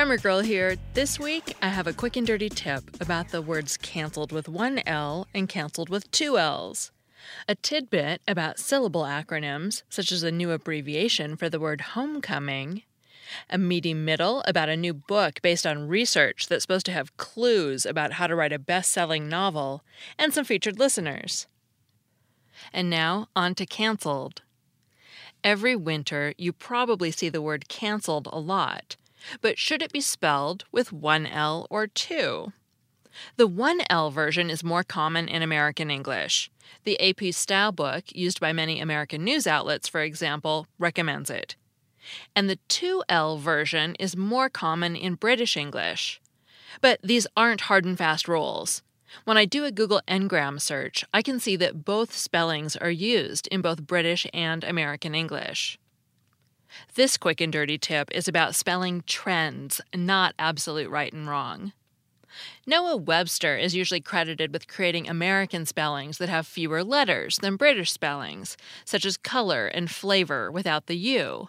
Grammar Girl here. This week, I have a quick and dirty tip about the words cancelled with one L and cancelled with two L's. A tidbit about syllable acronyms, such as a new abbreviation for the word homecoming. A meaty middle about a new book based on research that's supposed to have clues about how to write a best selling novel, and some featured listeners. And now, on to cancelled. Every winter, you probably see the word cancelled a lot but should it be spelled with one L or two? The 1L version is more common in American English. The AP Style book, used by many American news outlets, for example, recommends it. And the 2L version is more common in British English. But these aren't hard and fast rules. When I do a Google Ngram search, I can see that both spellings are used in both British and American English. This quick and dirty tip is about spelling trends, not absolute right and wrong. Noah Webster is usually credited with creating American spellings that have fewer letters than British spellings, such as color and flavor without the U.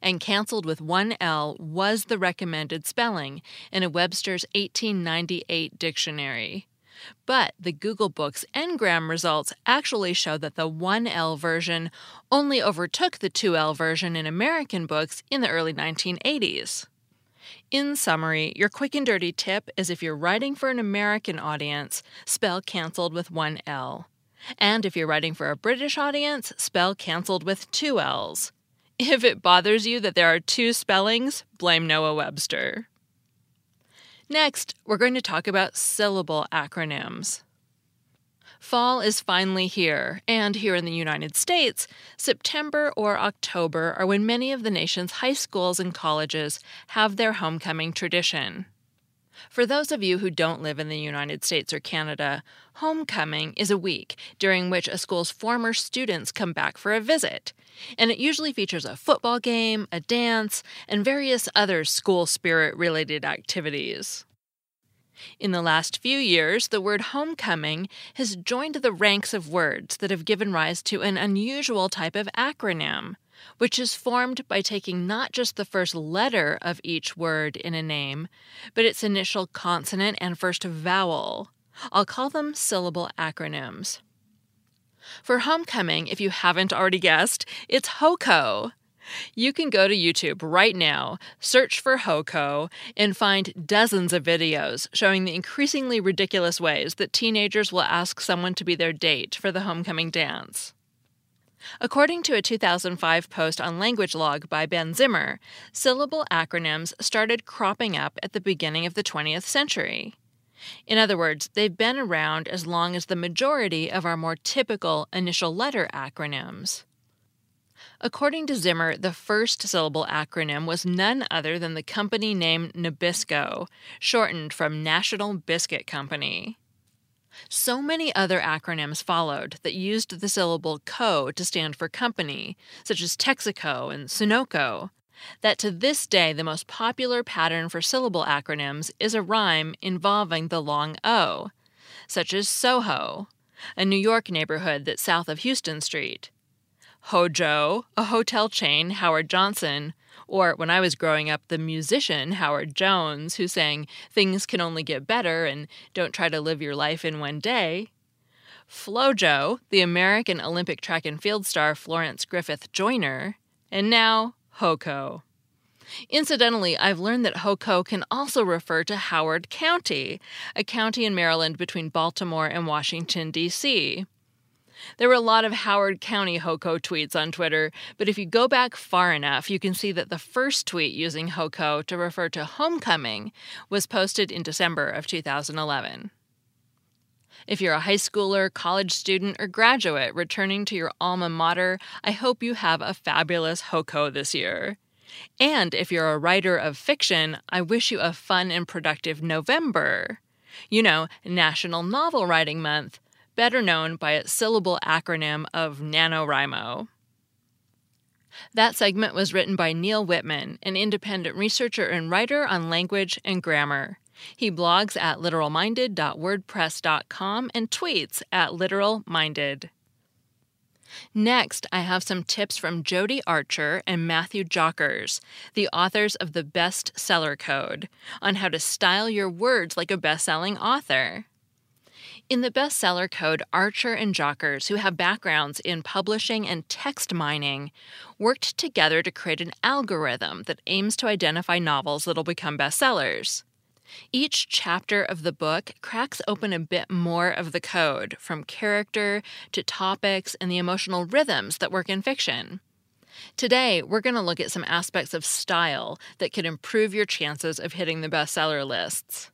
And cancelled with one L was the recommended spelling in a Webster's 1898 dictionary. But the Google Books Ngram results actually show that the 1L version only overtook the 2L version in American books in the early 1980s. In summary, your quick and dirty tip is if you're writing for an American audience, spell cancelled with one L. And if you're writing for a British audience, spell cancelled with two L's. If it bothers you that there are two spellings, blame Noah Webster. Next, we're going to talk about syllable acronyms. Fall is finally here, and here in the United States, September or October are when many of the nation's high schools and colleges have their homecoming tradition. For those of you who don't live in the United States or Canada, homecoming is a week during which a school's former students come back for a visit, and it usually features a football game, a dance, and various other school spirit related activities. In the last few years, the word homecoming has joined the ranks of words that have given rise to an unusual type of acronym, which is formed by taking not just the first letter of each word in a name, but its initial consonant and first vowel. I'll call them syllable acronyms. For homecoming, if you haven't already guessed, it's HOCO. You can go to YouTube right now, search for HOCO, and find dozens of videos showing the increasingly ridiculous ways that teenagers will ask someone to be their date for the homecoming dance. According to a 2005 post on LanguageLog by Ben Zimmer, syllable acronyms started cropping up at the beginning of the 20th century. In other words, they've been around as long as the majority of our more typical initial letter acronyms. According to Zimmer, the first syllable acronym was none other than the company name Nabisco, shortened from National Biscuit Company. So many other acronyms followed that used the syllable co to stand for company, such as Texaco and Sunoco, that to this day the most popular pattern for syllable acronyms is a rhyme involving the long O, such as Soho, a New York neighborhood that's south of Houston Street, Hojo, a hotel chain, Howard Johnson, or when I was growing up, the musician Howard Jones, who sang Things Can Only Get Better and Don't Try to Live Your Life in One Day. Flojo, the American Olympic track and field star Florence Griffith Joyner, and now HoCo. Incidentally, I've learned that HoCo can also refer to Howard County, a county in Maryland between Baltimore and Washington, D.C. There were a lot of Howard County HoCo tweets on Twitter, but if you go back far enough, you can see that the first tweet using HoCo to refer to homecoming was posted in December of 2011. If you're a high schooler, college student, or graduate returning to your alma mater, I hope you have a fabulous HoCo this year. And if you're a writer of fiction, I wish you a fun and productive November. You know, National Novel Writing Month, better known by its syllable acronym of NaNoWriMo. That segment was written by Neal Whitman, an independent researcher and writer on language and grammar. He blogs at literalminded.wordpress.com and tweets at literalminded. Next, I have some tips from Jodie Archer and Matthew Jockers, the authors of the Bestseller Code, on how to style your words like a best-selling author. In the bestseller code, Archer and Jockers, who have backgrounds in publishing and text mining, worked together to create an algorithm that aims to identify novels that'll become bestsellers. Each chapter of the book cracks open a bit more of the code, from character to topics and the emotional rhythms that work in fiction. Today, we're going to look at some aspects of style that could improve your chances of hitting the bestseller lists.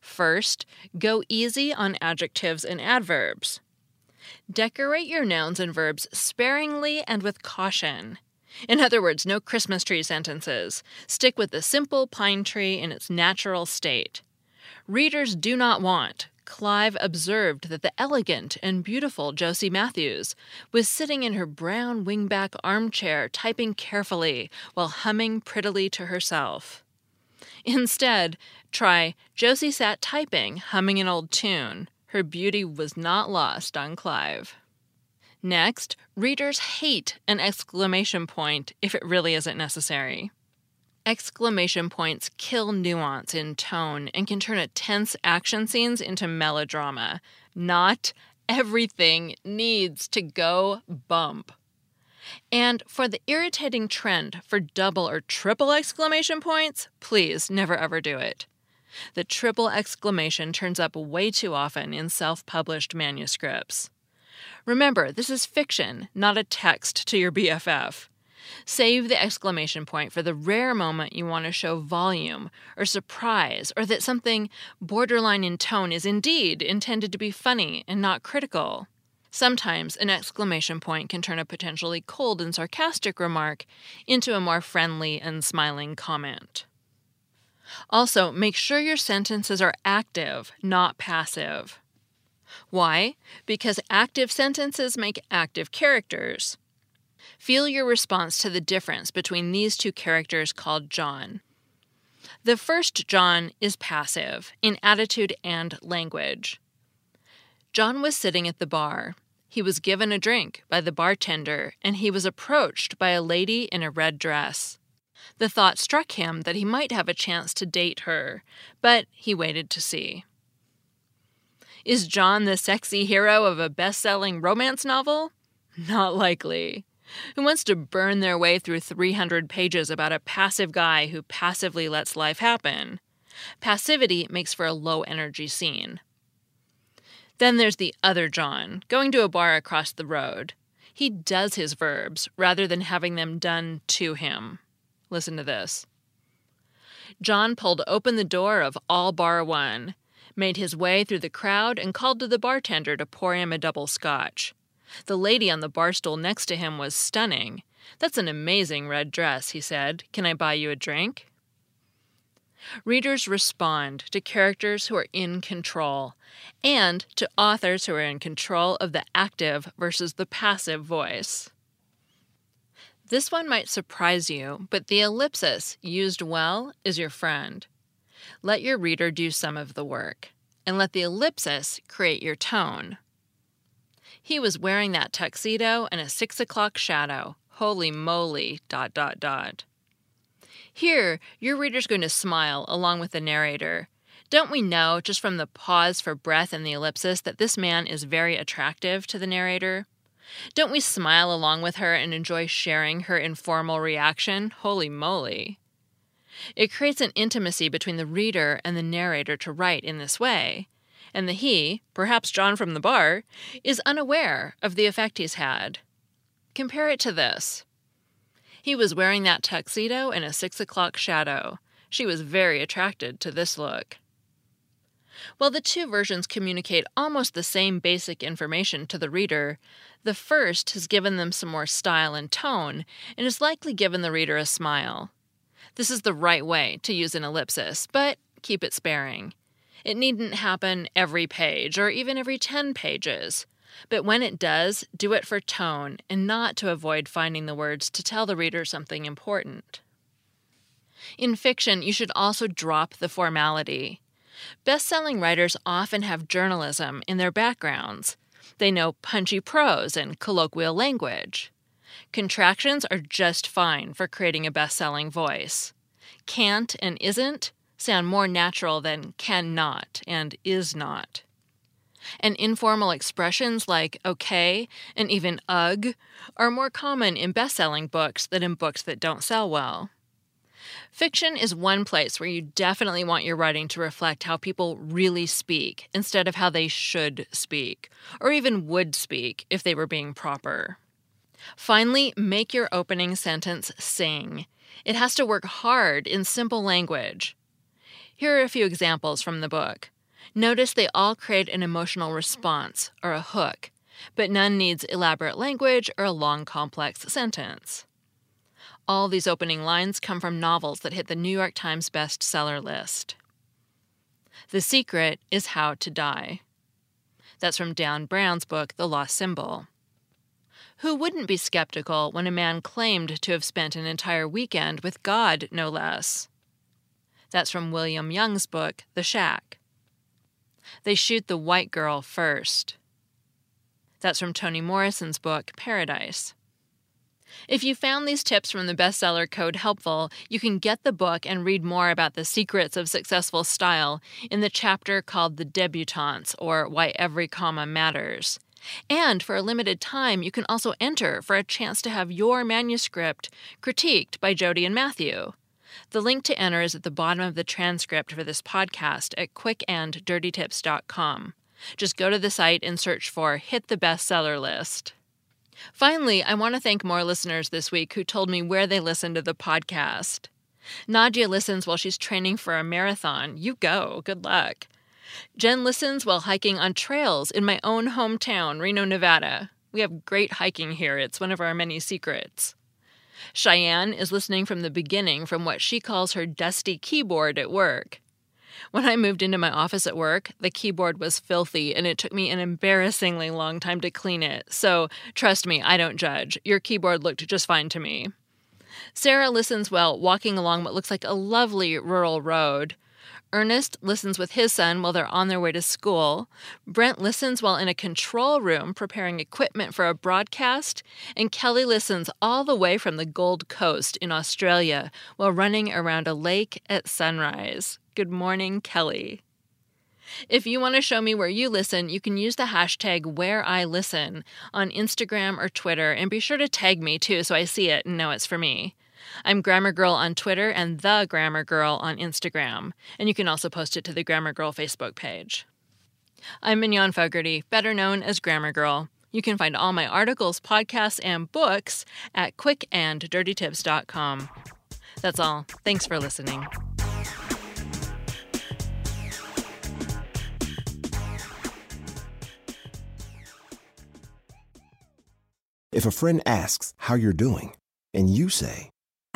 First, go easy on adjectives and adverbs. Decorate your nouns and verbs sparingly and with caution. In other words, no Christmas tree sentences. Stick with the simple pine tree in its natural state. Readers do not want. Clive observed that the elegant and beautiful Josie Matthews was sitting in her brown wingback armchair typing carefully while humming prettily to herself. Instead, try Josie sat typing, humming an old tune. Her beauty was not lost on Clive. Next, readers hate an exclamation point if it really isn't necessary. Exclamation points kill nuance in tone and can turn a tense action scenes into melodrama. Not everything needs to go bump. And for the irritating trend for double or triple exclamation points, please never ever do it. The triple exclamation turns up way too often in self published manuscripts. Remember, this is fiction, not a text to your BFF. Save the exclamation point for the rare moment you want to show volume or surprise, or that something borderline in tone is indeed intended to be funny and not critical. Sometimes an exclamation point can turn a potentially cold and sarcastic remark into a more friendly and smiling comment. Also, make sure your sentences are active, not passive. Why? Because active sentences make active characters. Feel your response to the difference between these two characters called John. The first John is passive in attitude and language. John was sitting at the bar. He was given a drink by the bartender, and he was approached by a lady in a red dress. The thought struck him that he might have a chance to date her, but he waited to see. Is John the sexy hero of a best selling romance novel? Not likely. Who wants to burn their way through 300 pages about a passive guy who passively lets life happen? Passivity makes for a low energy scene. Then there's the other John, going to a bar across the road. He does his verbs rather than having them done to him. Listen to this. John pulled open the door of All Bar One made his way through the crowd, and called to the bartender to pour him a double scotch. The lady on the bar stool next to him was stunning. That's an amazing red dress, he said. Can I buy you a drink? Readers respond to characters who are in control and to authors who are in control of the active versus the passive voice. This one might surprise you, but the ellipsis, used well, is your friend. Let your reader do some of the work, and let the ellipsis create your tone. He was wearing that tuxedo and a six o'clock shadow. Holy moly, dot, dot, dot. Here, your reader's going to smile along with the narrator. Don't we know, just from the pause for breath and the ellipsis, that this man is very attractive to the narrator? Don't we smile along with her and enjoy sharing her informal reaction? Holy moly. It creates an intimacy between the reader and the narrator to write in this way, and the he, perhaps John from the bar, is unaware of the effect he's had. Compare it to this. He was wearing that tuxedo in a six o'clock shadow. She was very attracted to this look. While the two versions communicate almost the same basic information to the reader, the first has given them some more style and tone and has likely given the reader a smile. This is the right way to use an ellipsis, but keep it sparing. It needn't happen every page or even every 10 pages. But when it does, do it for tone and not to avoid finding the words to tell the reader something important. In fiction, you should also drop the formality. Best selling writers often have journalism in their backgrounds. They know punchy prose and colloquial language. Contractions are just fine for creating a best selling voice. Can't and isn't sound more natural than cannot and is not. And informal expressions like okay and even ugh are more common in best selling books than in books that don't sell well. Fiction is one place where you definitely want your writing to reflect how people really speak instead of how they should speak, or even would speak if they were being proper. Finally, make your opening sentence sing. It has to work hard in simple language. Here are a few examples from the book. Notice they all create an emotional response, or a hook, but none needs elaborate language or a long, complex sentence. All these opening lines come from novels that hit the New York Times bestseller list. The secret is how to die. That's from Dan Brown's book, The Lost Symbol. Who wouldn't be skeptical when a man claimed to have spent an entire weekend with God, no less? That's from William Young's book, The Shack. They shoot the white girl first. That's from Toni Morrison's book, Paradise. If you found these tips from the bestseller code helpful, you can get the book and read more about the secrets of successful style in the chapter called The Debutantes, or Why Every Comma Matters. And for a limited time, you can also enter for a chance to have your manuscript critiqued by Jodie and Matthew. The link to enter is at the bottom of the transcript for this podcast at quickanddirtytips.com. Just go to the site and search for Hit the Bestseller List. Finally, I want to thank more listeners this week who told me where they listen to the podcast. Nadia listens while she's training for a marathon. You go. Good luck. Jen listens while hiking on trails in my own hometown, Reno, Nevada. We have great hiking here, it's one of our many secrets. Cheyenne is listening from the beginning from what she calls her dusty keyboard at work. When I moved into my office at work, the keyboard was filthy and it took me an embarrassingly long time to clean it. So, trust me, I don't judge. Your keyboard looked just fine to me. Sarah listens while walking along what looks like a lovely rural road. Ernest listens with his son while they're on their way to school. Brent listens while in a control room preparing equipment for a broadcast. And Kelly listens all the way from the Gold Coast in Australia while running around a lake at sunrise. Good morning, Kelly. If you want to show me where you listen, you can use the hashtag WhereIListen on Instagram or Twitter, and be sure to tag me too so I see it and know it's for me. I'm Grammar Girl on Twitter and The Grammar Girl on Instagram, and you can also post it to the Grammar Girl Facebook page. I'm Mignon Fogarty, better known as Grammar Girl. You can find all my articles, podcasts, and books at quickanddirtytips.com. That's all. Thanks for listening. If a friend asks how you're doing, and you say,